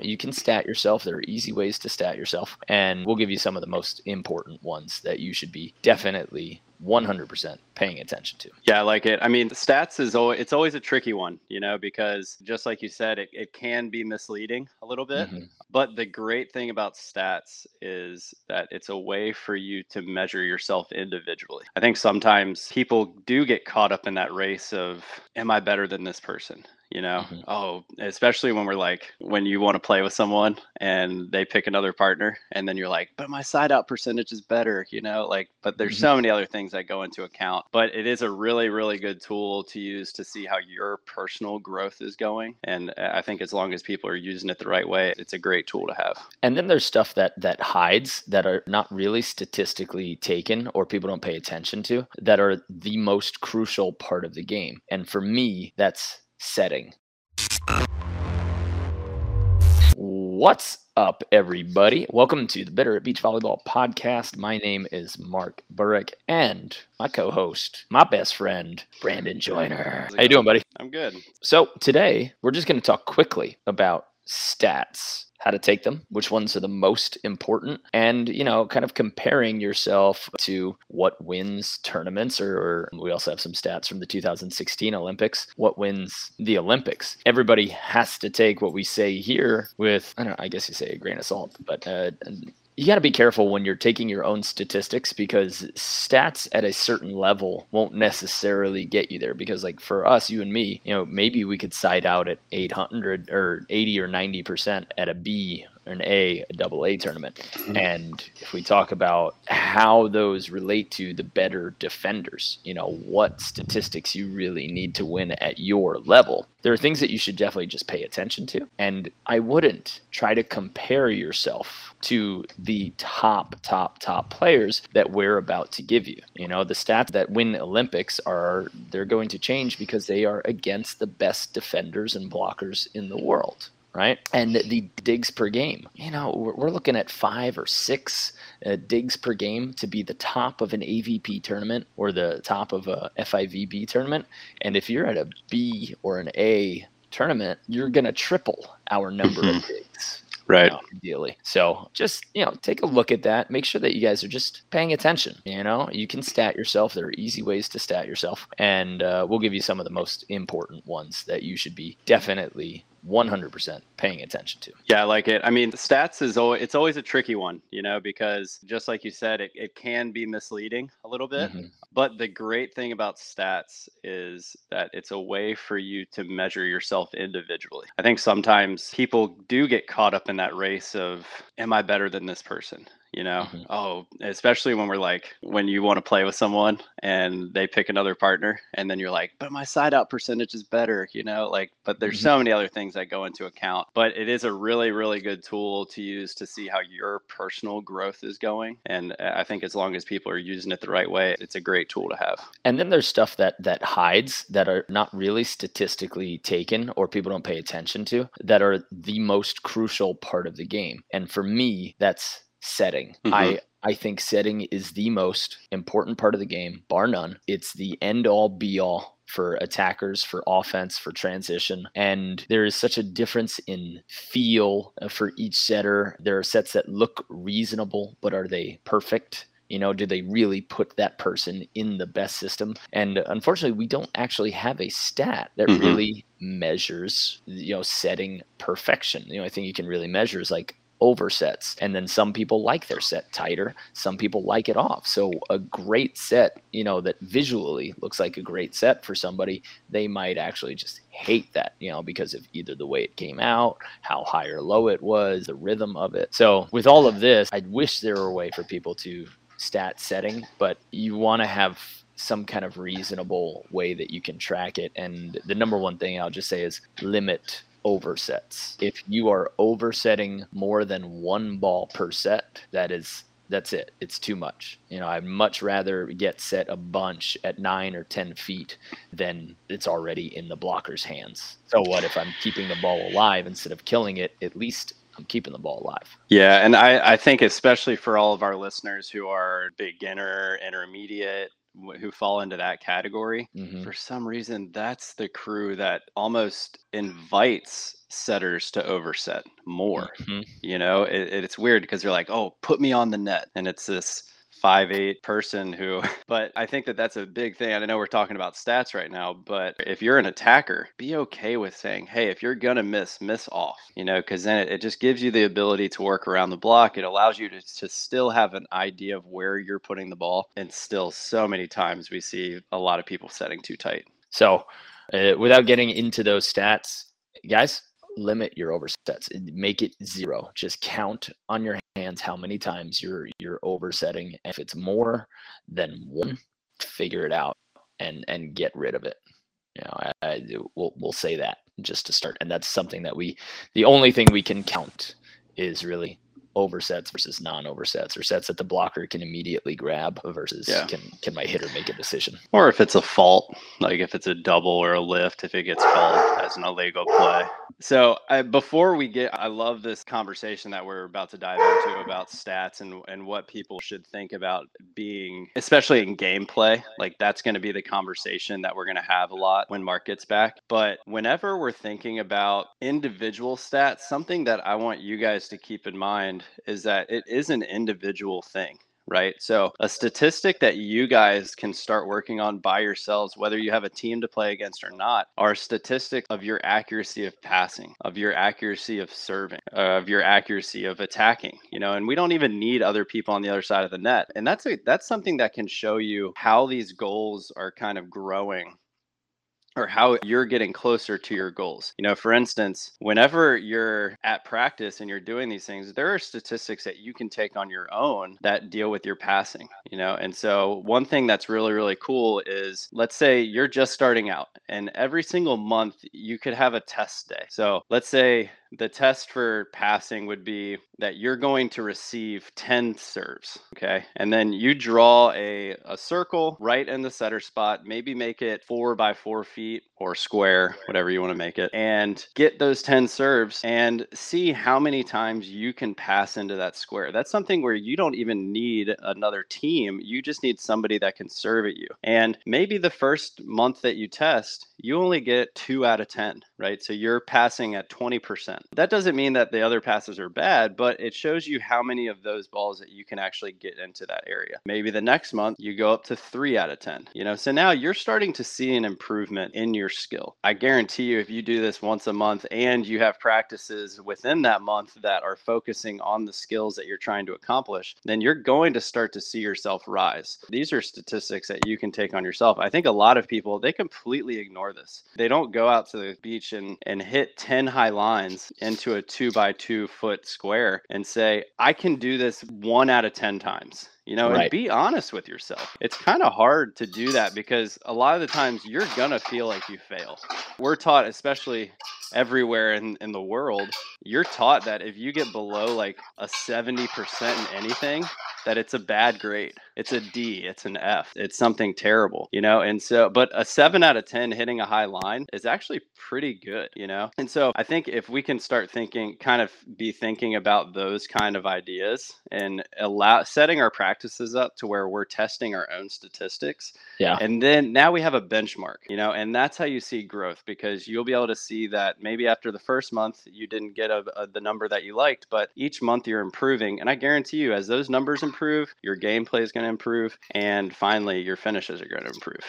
You can stat yourself. There are easy ways to stat yourself, and we'll give you some of the most important ones that you should be definitely 100% paying attention to. Yeah, I like it. I mean, stats is always it's always a tricky one, you know, because just like you said, it, it can be misleading a little bit. Mm-hmm. But the great thing about stats is that it's a way for you to measure yourself individually. I think sometimes people do get caught up in that race of, am I better than this person? You know mm-hmm. oh especially when we're like when you want to play with someone and they pick another partner and then you're like but my side out percentage is better you know like but there's mm-hmm. so many other things that go into account but it is a really really good tool to use to see how your personal growth is going and i think as long as people are using it the right way it's a great tool to have and then there's stuff that that hides that are not really statistically taken or people don't pay attention to that are the most crucial part of the game and for me that's setting. What's up, everybody? Welcome to the Better at Beach Volleyball podcast. My name is Mark Burik, and my co-host, my best friend, Brandon Joyner. How you doing, buddy? I'm good. So today we're just going to talk quickly about stats how to take them, which ones are the most important, and you know, kind of comparing yourself to what wins tournaments, or, or, we also have some stats from the 2016 Olympics. What wins the Olympics? Everybody has to take what we say here with, I don't know, I guess you say a grain of salt, but uh, you got to be careful when you're taking your own statistics because stats at a certain level won't necessarily get you there because like for us you and me you know maybe we could side out at 800 or 80 or 90 percent at a b an A, a double A tournament. Mm-hmm. And if we talk about how those relate to the better defenders, you know, what statistics you really need to win at your level, there are things that you should definitely just pay attention to. And I wouldn't try to compare yourself to the top, top, top players that we're about to give you. You know, the stats that win Olympics are, they're going to change because they are against the best defenders and blockers in the world right? And the digs per game, you know, we're, we're looking at five or six uh, digs per game to be the top of an AVP tournament or the top of a FIVB tournament. And if you're at a B or an A tournament, you're going to triple our number of digs right. you know, ideally. So just you know take a look at that. Make sure that you guys are just paying attention you know? You can stat yourself. There are easy ways to stat yourself. And uh, we'll give you some of the most important ones that you should be definitely 100% paying attention to. Yeah, I like it. I mean, stats is always it's always a tricky one, you know, because just like you said, it, it can be misleading a little bit. Mm-hmm. But the great thing about stats is that it's a way for you to measure yourself individually. I think sometimes people do get caught up in that race of am I better than this person? You know mm-hmm. oh especially when we're like when you want to play with someone and they pick another partner and then you're like but my side out percentage is better you know like but there's mm-hmm. so many other things that go into account but it is a really really good tool to use to see how your personal growth is going and i think as long as people are using it the right way it's a great tool to have and then there's stuff that that hides that are not really statistically taken or people don't pay attention to that are the most crucial part of the game and for me that's setting. Mm-hmm. I I think setting is the most important part of the game, bar none. It's the end all be all for attackers, for offense, for transition. And there is such a difference in feel uh, for each setter. There are sets that look reasonable, but are they perfect? You know, do they really put that person in the best system? And unfortunately, we don't actually have a stat that mm-hmm. really measures, you know, setting perfection. The only thing you can really measure is like over sets. And then some people like their set tighter, some people like it off. So a great set, you know, that visually looks like a great set for somebody, they might actually just hate that, you know, because of either the way it came out, how high or low it was, the rhythm of it. So with all of this, I wish there were a way for people to stat setting, but you want to have some kind of reasonable way that you can track it. And the number one thing I'll just say is limit oversets. If you are oversetting more than one ball per set, that is that's it. It's too much. You know, I'd much rather get set a bunch at nine or 10 feet than it's already in the blocker's hands. So, what if I'm keeping the ball alive instead of killing it? At least I'm keeping the ball alive. Yeah. And I, I think, especially for all of our listeners who are beginner, intermediate, who fall into that category, mm-hmm. for some reason, that's the crew that almost invites setters to overset more. Mm-hmm. You know, it, it's weird because they're like, oh, put me on the net. And it's this five eight person who but i think that that's a big thing. I know we're talking about stats right now but if you're an attacker be okay with saying hey if you're gonna miss miss off you know because then it, it just gives you the ability to work around the block. It allows you to, to still have an idea of where you're putting the ball. And still so many times we see a lot of people setting too tight. So uh, without getting into those stats guys limit your oversets make it zero. Just count on your hands how many times you're you're oversetting. If it's more than one figure it out and and get rid of it. You know I, I we'll, we'll say that just to start. And that's something that we the only thing we can count is really oversets versus non-oversets or sets that the blocker can immediately grab versus yeah. can can my hitter make a decision. Or if it's a fault like if it's a double or a lift if it gets called as an illegal play. So I, before we get i love this conversation that we're about to dive into about stats and and what people should think about being especially in gameplay like that's going to be the conversation that we're going to have a lot when mark gets back. But whenever we're thinking about individual stats something that i want you guys to keep in mind is that it is an individual thing right? So, a statistic that you guys can start working on by yourselves, whether you have a team to play against or not, are statistics of your accuracy of passing, of your accuracy of serving, of your accuracy of attacking, you know, and we don't even need other people on the other side of the net. And that's a that's something that can show you how these goals are kind of growing or how you're getting closer to your goals. You know, for instance, whenever you're at practice and you're doing these things, there are statistics that you can take on your own that deal with your passing, you know. And so, one thing that's really, really cool is let's say you're just starting out, and every single month you could have a test day. So, let's say the test for passing would be that you're going to receive 10 serves okay? And then you draw a, a circle right in the setter spot maybe make it four by four feet or square whatever you want to make it and get those 10 serves and see how many times you can pass into that square. That's something where you don't even need another team you just need somebody that can serve at you. And maybe the first month that you test you only get two out of 10 right so you're passing at 20% that doesn't mean that the other passes are bad, but it shows you how many of those balls that you can actually get into that area. Maybe the next month you go up to three out of 10, you know, so now you're starting to see an improvement in your skill. I guarantee you, if you do this once a month and you have practices within that month that are focusing on the skills that you're trying to accomplish, then you're going to start to see yourself rise. These are statistics that you can take on yourself. I think a lot of people, they completely ignore this. They don't go out to the beach and, and hit 10 high lines into a two by two foot square and say, I can do this one out of 10 times you know, right. and be honest with yourself. It's kind of hard to do that because a lot of the times you're gonna feel like you fail. We're taught, especially everywhere in, in the world, you're taught that if you get below like a 70% in anything, that it's a bad grade. It's a D, it's an F, it's something terrible, you know? And so, but a seven out of 10 hitting a high line is actually pretty good, you know? And so I think if we can start thinking, kind of be thinking about those kind of ideas and allow setting our practices up to where we're testing our own statistics. Yeah. And then now we have a benchmark, you know, and that's how you see growth because you'll be able to see that maybe after the first month you didn't get a, a, the number that you liked, but each month you're improving. And I guarantee you, as those numbers improve, your gameplay is going to improve, and finally your finishes are going to improve.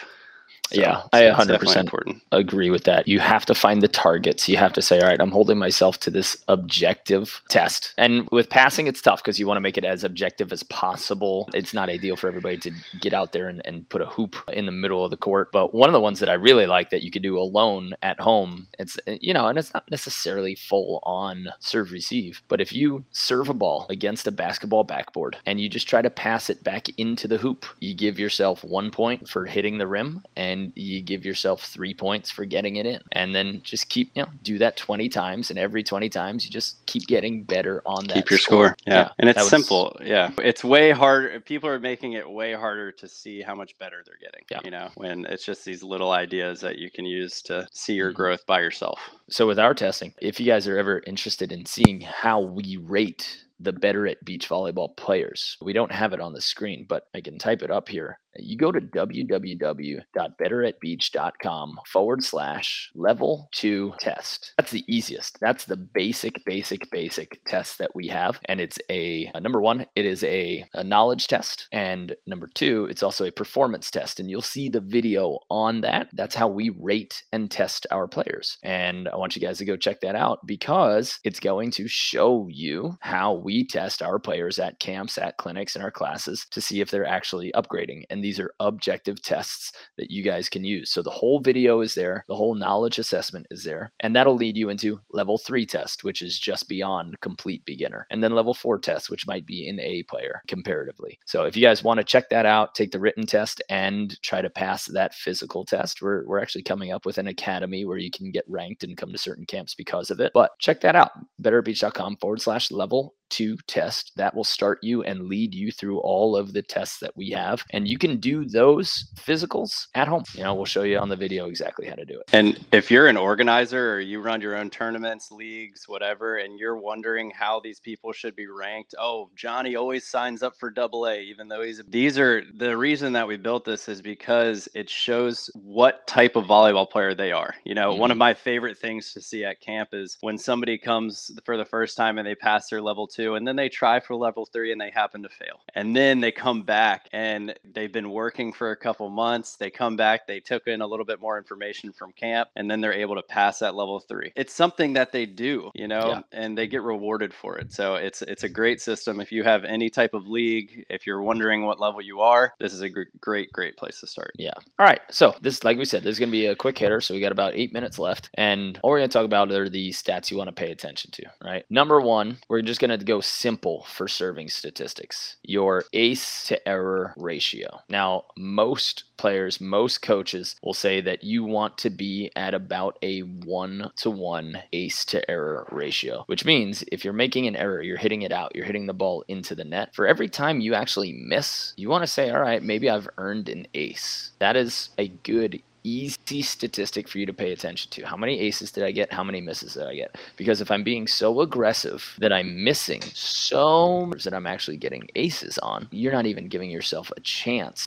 So, yeah, I 100% agree with that. You have to find the targets. You have to say, all right, I'm holding myself to this objective test. And with passing, it's tough because you want to make it as objective as possible. It's not ideal for everybody to get out there and, and put a hoop in the middle of the court. But one of the ones that I really like that you could do alone at home, it's, eh, you know, and it's not necessarily full on serve receive, but if you serve a ball against a basketball backboard and you just try to pass it back into the hoop, you give yourself one point for hitting the rim and and you give yourself three points for getting it in. And then just keep, you know, do that 20 times. And every 20 times, you just keep getting better on that. Keep your score. score. Yeah. yeah. And it's was, simple. Yeah. It's way harder. People are making it way harder to see how much better they're getting, yeah. you know, when it's just these little ideas that you can use to see your mm-hmm. growth by yourself. So with our testing, if you guys are ever interested in seeing how we rate the better at beach volleyball players. We don't have it on the screen, but I can type it up here you go to www.betteratbeach.com forward slash level two test. That's the easiest. That's the basic, basic, basic test that we have. And it's a, a number one, it is a, a knowledge test. And number two, it's also a performance test. And you'll see the video on that. That's how we rate and test our players. And I want you guys to go check that out because it's going to show you how we test our players at camps, at clinics, and our classes to see if they're actually upgrading. And these are objective tests that you guys can use. So the whole video is there, the whole knowledge assessment is there, and that'll lead you into level three test, which is just beyond complete beginner, and then level four test, which might be an A player comparatively. So if you guys want to check that out, take the written test and try to pass that physical test, we're, we're actually coming up with an academy where you can get ranked and come to certain camps because of it. But check that out, betteratbeach.com forward slash level two test that will start you and lead you through all of the tests that we have. And you can do those physicals at home. You know, we'll show you on the video exactly how to do it. And if you're an organizer or you run your own tournaments, leagues, whatever, and you're wondering how these people should be ranked, oh, Johnny always signs up for double A, even though he's these are the reason that we built this is because it shows what type of volleyball player they are. You know, mm-hmm. one of my favorite things to see at camp is when somebody comes for the first time and they pass their level two and then they try for level three and they happen to fail. And then they come back and they've been working for a couple months. They come back, they took in a little bit more information from camp, and then they're able to pass that level three. It's something that they do, you know, yeah. and they get rewarded for it. So it's it's a great system. If you have any type of league, if you're wondering what level you are, this is a great, great place to start. Yeah. All right. So this, like we said, this is going to be a quick hitter. So we got about eight minutes left, and all we're going to talk about are the stats you want to pay attention to. Right. Number one, we're just going to go simple for serving statistics your ace to error ratio. Now, most players, most coaches will say that you want to be at about a one to one ace to error ratio, which means if you're making an error, you're hitting it out, you're hitting the ball into the net. For every time you actually miss, you want to say, all right, maybe I've earned an ace. That is a good easy statistic for you to pay attention to. How many aces did I get? How many misses did I get? Because if I'm being so aggressive that I'm missing so much that I'm actually getting aces on, you're not even giving yourself a chance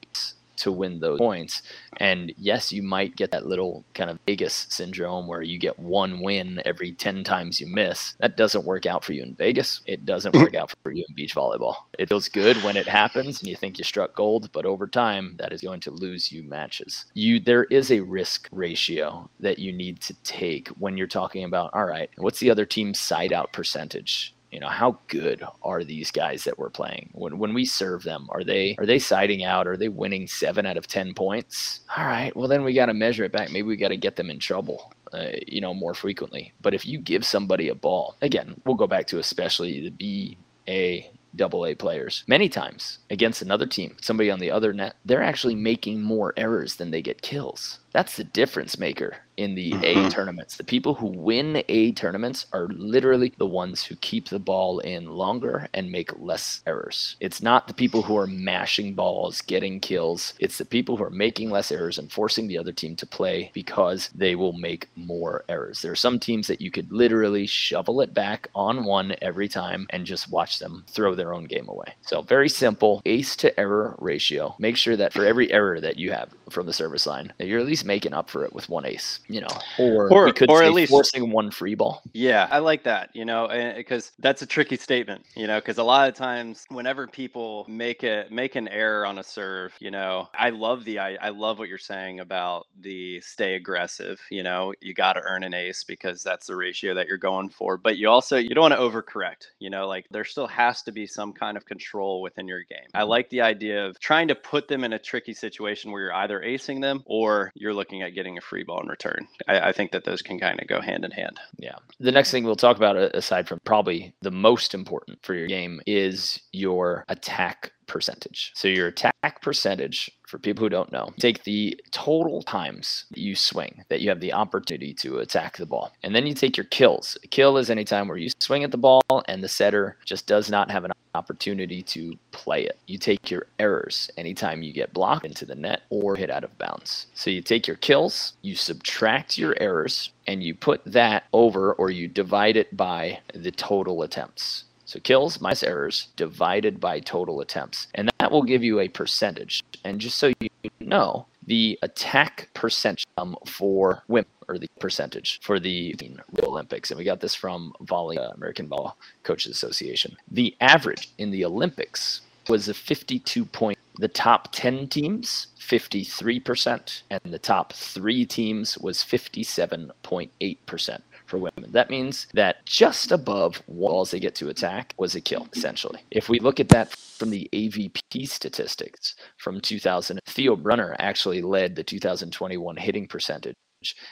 to win those points. And yes, you might get that little kind of Vegas syndrome where you get one win every 10 times you miss. That doesn't work out for you in Vegas. It doesn't work out for you in beach volleyball. It feels good when it happens and you think you struck gold, but over time that is going to lose you matches. You there is a risk ratio that you need to take when you're talking about all right, what's the other team's side out percentage? You know how good are these guys that we're playing? When when we serve them are they are they siding out? Are they winning 7 out of 10 points? All right well then we got to measure it back. Maybe we got to get them in trouble uh, you know more frequently. But if you give somebody a ball again we'll go back to especially the B A double A players. Many times against another team somebody on the other net they're actually making more errors than they get kills that's the difference maker in the mm-hmm. A tournaments. The people who win A tournaments are literally the ones who keep the ball in longer and make less errors. It's not the people who are mashing balls, getting kills. It's the people who are making less errors and forcing the other team to play because they will make more errors. There are some teams that you could literally shovel it back on one every time and just watch them throw their own game away. So, very simple ace to error ratio. Make sure that for every error that you have from the service line, that you're at least making up for it with one ace you know, or or, or at least forcing one free ball. Yeah, I like that. You know, because eh, that's a tricky statement. You know, because a lot of times, whenever people make it make an error on a serve, you know, I love the I, I love what you're saying about the stay aggressive. You know, you got to earn an ace because that's the ratio that you're going for. But you also you don't want to overcorrect. You know, like there still has to be some kind of control within your game. I like the idea of trying to put them in a tricky situation where you're either acing them or you're looking at getting a free ball in return. I, I think that those can kind of go hand in hand. Yeah. The next thing we'll talk about, aside from probably the most important for your game, is your attack percentage. So your attack percentage, for people who don't know, take the total times you swing that you have the opportunity to attack the ball. And then you take your kills. A kill is any time where you swing at the ball and the setter just does not have an opportunity to play it. You take your errors anytime you get blocked into the net or hit out of bounds. So you take your kills, you subtract your errors, and you put that over or you divide it by the total attempts. So kills minus errors divided by total attempts. And that will give you a percentage. And just so you know, the attack percentage um, for women or the percentage for the Olympics. And we got this from Volley uh, American Ball Coaches Association. The average in the Olympics was a 52 point. The top 10 teams, 53%, and the top three teams was 57.8% for women. That means that just above walls they get to attack was a kill, essentially. If we look at that from the AVP statistics from 2000, Theo Brunner actually led the 2021 hitting percentage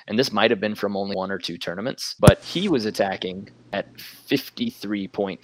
and this might have been from only one or two tournaments, but he was attacking at 53.5%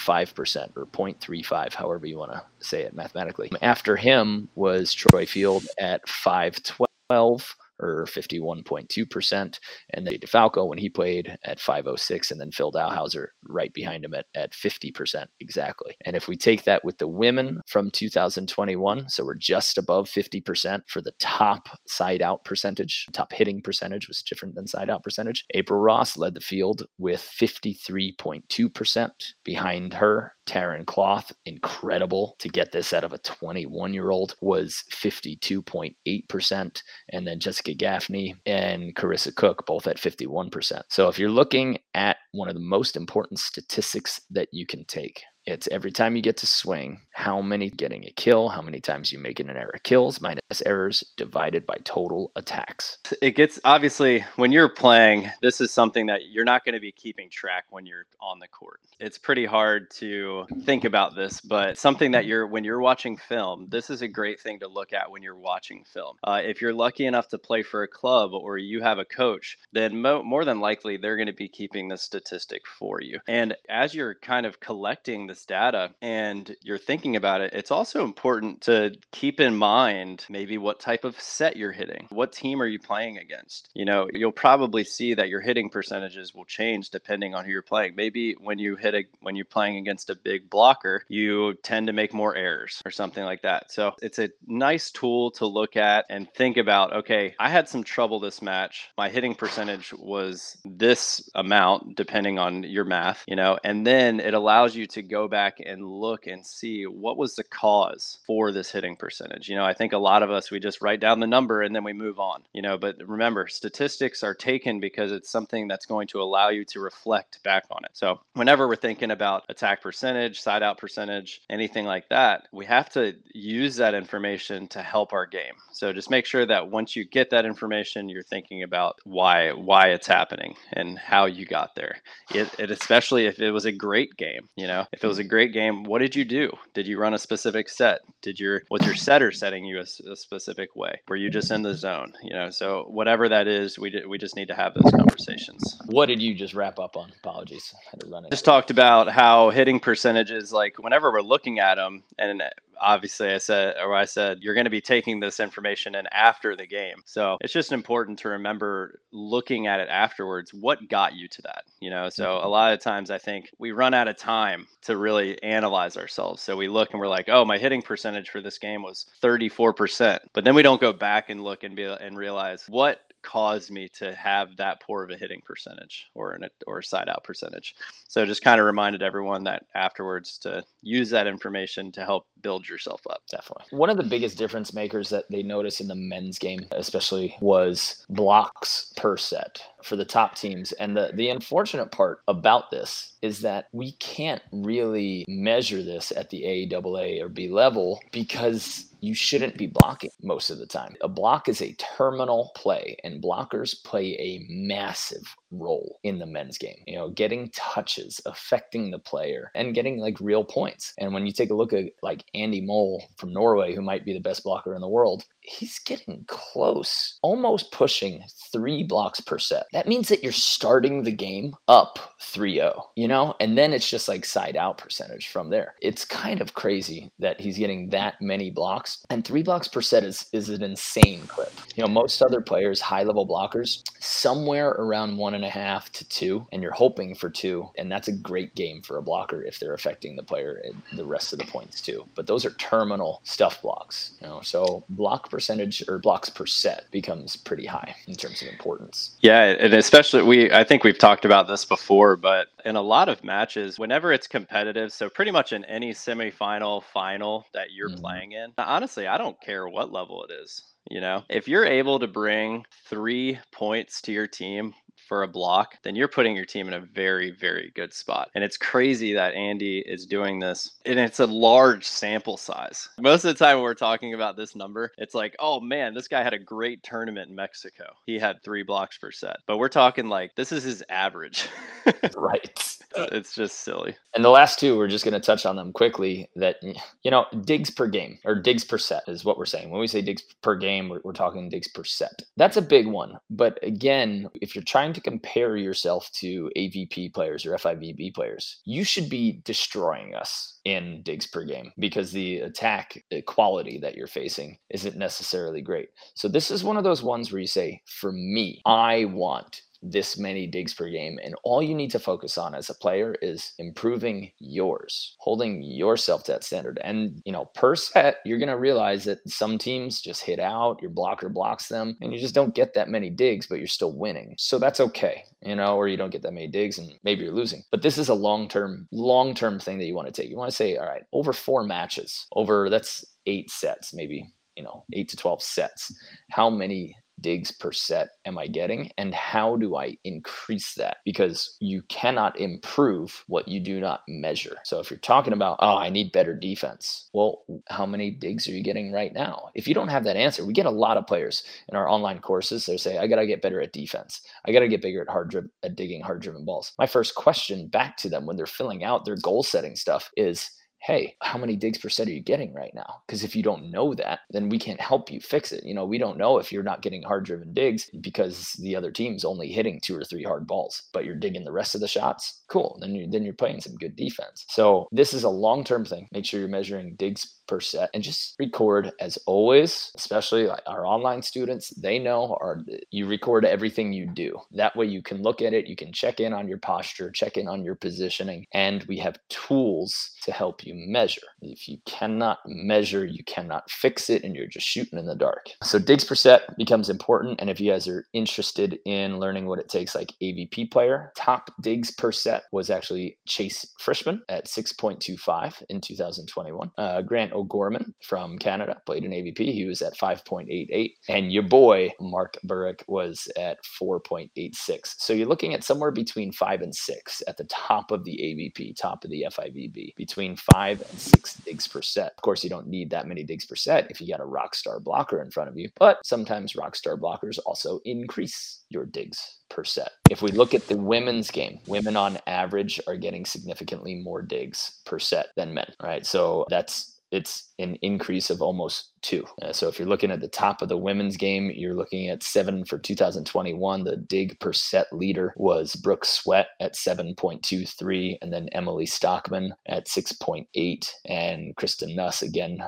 or 0.35, however you want to say it mathematically. After him was Troy Field at 512 or 51.2%. And then DeFalco when he played at 506, and then Phil Dalhausser right behind him at, at 50% exactly. And if we take that with the women from 2021, so we're just above 50% for the top side out percentage, top hitting percentage was different than side out percentage. April Ross led the field with 53.2%. Behind her, Taryn Kloth, incredible to get this out of a 21 year old, was 52.8%. And then Jessica Gaffney and Karissa Cook, both at 51%. So if you're looking at one of the most important statistics that you can take, it's every time you get to swing, how many getting a kill, how many times you make it an error kills minus errors divided by total attacks. It gets obviously when you're playing, this is something that you're not going to be keeping track when you're on the court. It's pretty hard to think about this, but something that you're when you're watching film, this is a great thing to look at when you're watching film. Uh, if you're lucky enough to play for a club or you have a coach, then mo- more than likely they're going to be keeping this statistic for you. And as you're kind of collecting this data and you're thinking about it, it's also important to keep in mind maybe what type of set you're hitting. What team are you playing against? You know, you'll probably see that your hitting percentages will change depending on who you're playing. Maybe when you hit a when you're playing against a big blocker, you tend to make more errors or something like that. So it's a nice tool to look at and think about, okay, I had some trouble this match. My hitting percentage was this amount depending on your math, you know, and then it allows you to go back and look and see what was the cause for this hitting percentage. You know, I think a lot of us we just write down the number and then we move on. You know, but remember, statistics are taken because it's something that's going to allow you to reflect back on it. So, whenever we're thinking about attack percentage, side out percentage, anything like that, we have to use that information to help our game. So, just make sure that once you get that information, you're thinking about why why it's happening and how you got there. It, it especially if it was a great game, you know, if it was a great game. What did you do? Did you run a specific set? Did your was your setter setting you a, a specific way? Were you just in the zone? You know, so whatever that is, we we just need to have those conversations. What did you just wrap up on? Apologies, I had to run it. Just talked about how hitting percentages, like whenever we're looking at them, and obviously I said, or I said, you're going to be taking this information in after the game. So it's just important to remember looking at it afterwards. What got you to that? You know, so a mm-hmm. lot of times I think we run out of time to really analyze ourselves. So we look and we're like, oh, my hitting percentage for this game was 34%. But then we don't go back and look and be and realize what caused me to have that poor of a hitting percentage or an or a side out percentage. So just kind of reminded everyone that afterwards to use that information to help build yourself up. Definitely. One of the biggest difference makers that they notice in the men's game, especially, was blocks per set for the top teams. And the, the unfortunate part about this is that we can't really measure this at the AAA or B level because you shouldn't be blocking most of the time. A block is a terminal play, and blockers play a massive role in the men's game. You know, getting touches, affecting the player, and getting like real points. And when you take a look at like Andy Mol from Norway, who might be the best blocker in the world, he's getting close, almost pushing three blocks per set. That means that you're starting the game up 3 0, you know, and then it's just like side out percentage from there. It's kind of crazy that he's getting that many blocks, and three blocks per set is, is an insane clip. You know, most other players, high level blockers, somewhere around one and and a half to two, and you're hoping for two, and that's a great game for a blocker if they're affecting the player and the rest of the points too. But those are terminal stuff blocks, you know. So block percentage or blocks per set becomes pretty high in terms of importance. Yeah, and especially we I think we've talked about this before, but in a lot of matches, whenever it's competitive, so pretty much in any semifinal, final that you're mm-hmm. playing in, honestly, I don't care what level it is. You know, if you're able to bring three points to your team for a block, then you're putting your team in a very, very good spot. And it's crazy that Andy is doing this. And it's a large sample size. Most of the time, we're talking about this number, it's like, oh man, this guy had a great tournament in Mexico. He had three blocks per set. But we're talking like this is his average. right. It's just silly. And the last two, we're just going to touch on them quickly. That, you know, digs per game or digs per set is what we're saying. When we say digs per game, we're, we're talking digs per set. That's a big one. But again, if you're trying to compare yourself to AVP players or FIVB players, you should be destroying us in digs per game because the attack quality that you're facing isn't necessarily great. So this is one of those ones where you say, for me, I want this many digs per game. And all you need to focus on as a player is improving yours, holding yourself to that standard. And, you know, per set, you're going to realize that some teams just hit out, your blocker blocks them, and you just don't get that many digs, but you're still winning. So that's okay, you know, or you don't get that many digs and maybe you're losing. But this is a long term, long term thing that you want to take. You want to say, all right, over four matches, over that's eight sets, maybe you know, eight to 12 sets. How many digs per set am I getting? And how do I increase that? Because you cannot improve what you do not measure. So if you're talking about, oh, I need better defense, well, how many digs are you getting right now? If you don't have that answer, we get a lot of players in our online courses. They say, I got to get better at defense. I got to get bigger at hard at digging hard driven balls. My first question back to them when they're filling out their goal setting stuff is, hey, how many digs per set are you getting right now? Because if you don't know that, then we can't help you fix it. You know, we don't know if you're not getting hard driven digs because the other team's only hitting two or three hard balls, but you're digging the rest of the shots. Cool. Then you then you're playing some good defense. So this is a long term thing. Make sure you're measuring digs per set and just record as always, especially our online students, they know or you record everything you do. That way you can look at it, you can check in on your posture, check in on your positioning, and we have tools to help you measure. If you cannot measure, you cannot fix it and you're just shooting in the dark. So digs per set becomes important. And if you guys are interested in learning what it takes like AVP player, top digs per set was actually Chase Frishman at 6.25 in 2021. Uh, Grant O'Gorman from Canada played in AVP. He was at 5.88. And your boy, Mark Burik, was at 4.86. So you're looking at somewhere between five and six at the top of the AVP, top of the FIVB, between five and six digs per set. Of course, you don't need that many digs per set if you got a rock star blocker in front of you, but sometimes rock star blockers also increase your digs per set. If we look at the women's game, women on average are getting significantly more digs per set than men, right? So that's it's an increase of almost two. Uh, so if you're looking at the top of the women's game, you're looking at seven for 2021. The dig per set leader was Brooke Sweat at 7.23, and then Emily Stockman at 6.8, and Kristen Nuss again,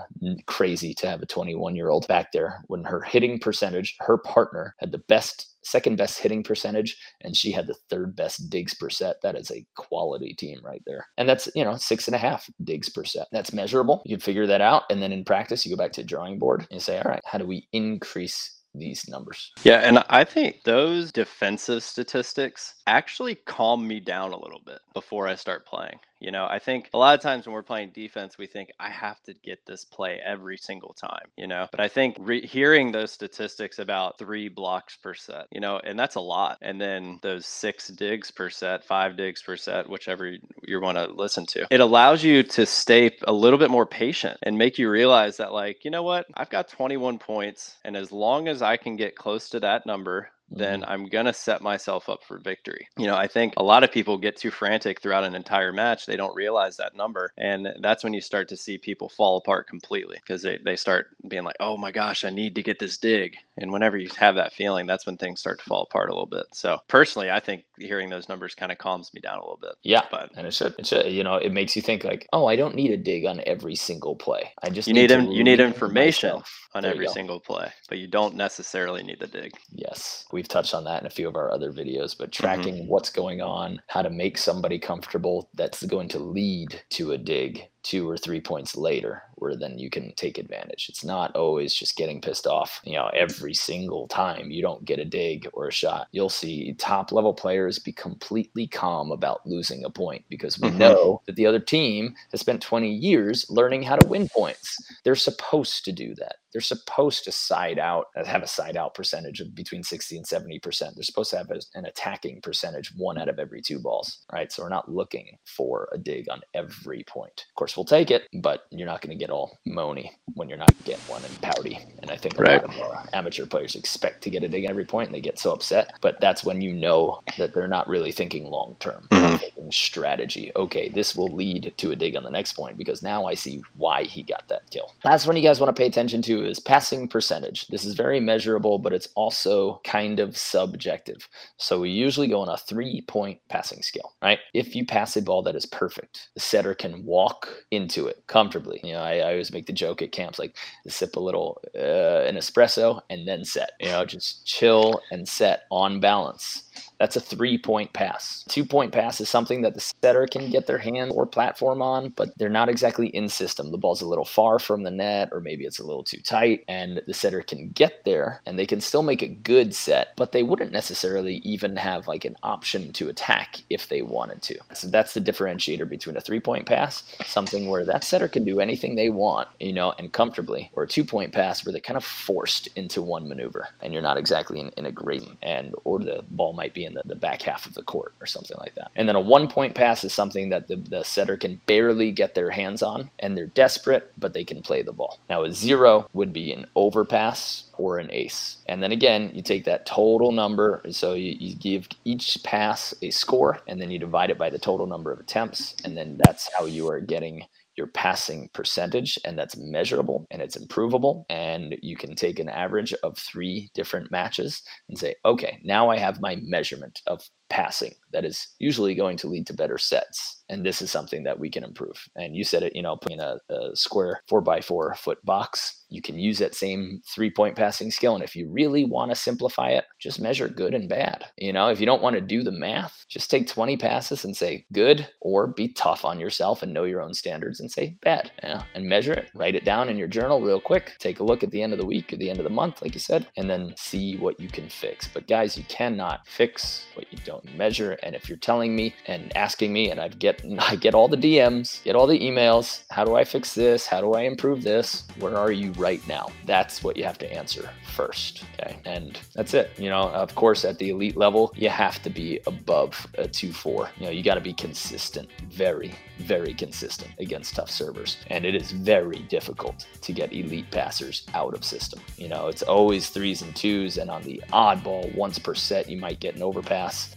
crazy to have a 21 year old back there when her hitting percentage, her partner had the best second best hitting percentage, and she had the third best digs per set. That is a quality team right there. And that's, you know, six and a half digs per set. That's measurable. You can figure that out. And then in practice, you go back to the drawing board and say, all right, how do we increase these numbers. Yeah, and I think those defensive statistics actually calm me down a little bit before I start playing. You know, I think a lot of times when we're playing defense, we think I have to get this play every single time, you know. But I think re- hearing those statistics about three blocks per set, you know, and that's a lot. And then those six digs per set, five digs per set, whichever you, you want to listen to, it allows you to stay a little bit more patient and make you realize that, like, you know what, I've got 21 points. And as long as I can get close to that number, then mm-hmm. I'm going to set myself up for victory. You know, I think a lot of people get too frantic throughout an entire match. They don't realize that number. And that's when you start to see people fall apart completely because they, they start being like, oh my gosh, I need to get this dig. And whenever you have that feeling, that's when things start to fall apart a little bit. So personally, I think hearing those numbers kind of calms me down a little bit. Yeah. But and it should, it should, you know, it makes you think like, oh, I don't need a dig on every single play. I just you need, need you need information myself. on there every single play, but you don't necessarily need the dig. Yes. We we've touched on that in a few of our other videos, but mm-hmm. tracking mm-hmm. what's going on, how to make somebody comfortable that's going to lead to a dig two or three points later where then you can take advantage. It's not always just getting pissed off, you know, every single time you don't get a dig or a shot. You'll see top level players be completely calm about losing a point because we mm-hmm. know that the other team has spent 20 years learning how to win points. They're supposed to do that. They're supposed to side out, uh, have a side out percentage of between 60 and 70%. They're supposed to have an attacking percentage one out of every two balls, right? So we're not looking for a dig on every point. Of course, we'll take it, but you're not going to get all moany when you're not getting one and pouty. And I think a right. lot of amateur players expect to get a dig every point and they get so upset. But that's when you know that they're not really thinking long term, mm-hmm. strategy. Okay, this will lead to a dig on the next point because now I see why he got that kill. That's when you guys want to pay attention to is passing percentage. This is very measurable, but it's also kind of subjective. So we usually go on a three point passing scale, right? If you pass a ball that is perfect, the setter can walk into it comfortably. You know, I, I always make the joke at camps like sip a little uh, an espresso and then set, you know, just chill and set on balance. That's a three point pass. Two point pass is something that the setter can get their hand or platform on, but they're not exactly in system. The ball's a little far from the net, or maybe it's a little too tight, and the setter can get there and they can still make a good set, but they wouldn't necessarily even have like an option to attack if they wanted to. So that's the differentiator between a three point pass, something where that setter can do anything they want, you know, and comfortably, or a two point pass where they're kind of forced into one maneuver and you're not exactly in, in a great and or the ball might be in the, the back half of the court or something like that. And then a one point pass is something that the, the setter can barely get their hands on and they're desperate, but they can play the ball. Now, a zero would be an overpass or an ace. And then again, you take that total number. So you, you give each pass a score and then you divide it by the total number of attempts. And then that's how you are getting your passing percentage and that's measurable and it's improvable and you can take an average of three different matches and say okay now i have my measurement of passing that is usually going to lead to better sets. And this is something that we can improve. And you said it you know putting a, a square four by four foot box you can use that same three point passing skill. And if you really want to simplify it just measure good and bad. You know if you don't want to do the math just take 20 passes and say good or be tough on yourself and know your own standards and say bad yeah, and measure it. Write it down in your journal real quick. Take a look at the end of the week or the end of the month like you said and then see what you can fix. But guys you cannot fix what you don't measure. And if you're telling me and asking me, and I get I get all the DMs, get all the emails, how do I fix this? How do I improve this? Where are you right now? That's what you have to answer first. Okay. And that's it. You know, of course, at the elite level, you have to be above a 2-4. You know, you got to be consistent, very, very consistent against tough servers. And it is very difficult to get elite passers out of system. You know, it's always threes and twos, and on the oddball, once per set, you might get an overpass.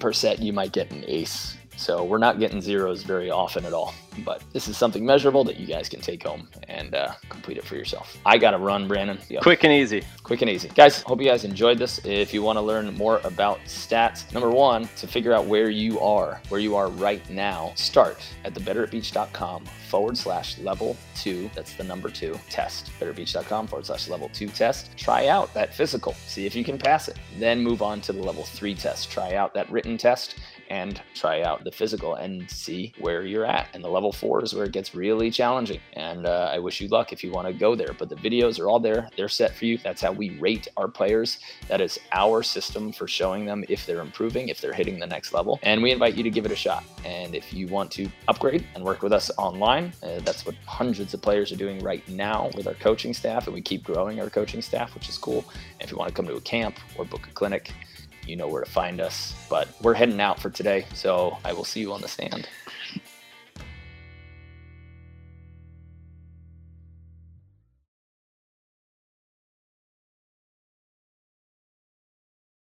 Per set, you might get an ace. So we're not getting zeros very often at all. But this is something measurable that you guys can take home and uh, complete it for yourself. I got to run, Brandon. Yep. Quick and easy. Quick and easy. Guys, hope you guys enjoyed this. If you want to learn more about stats, number one, to figure out where you are, where you are right now, start at thebetteratbeach.com forward slash level two. That's the number two test. Betteratbeach.com forward slash level two test. Try out that physical. See if you can pass it. Then move on to the level three test. Try out that written test and try out the physical and see where you're at. And the level four is where it gets really challenging. And uh, I wish you luck if you want to go there. But the videos are all there, they're set for you. That's how we rate our players. That is our system for showing them if they're improving, if they're hitting the next level. And we invite you to give it a shot. And if you want to upgrade and work with us online, uh, that's what hundreds of players are doing right now with our coaching staff. And we keep growing our coaching staff, which is cool. And if you want to come to a camp or book a clinic, you know where to find us. But we're heading out for today, so I will see you on the stand.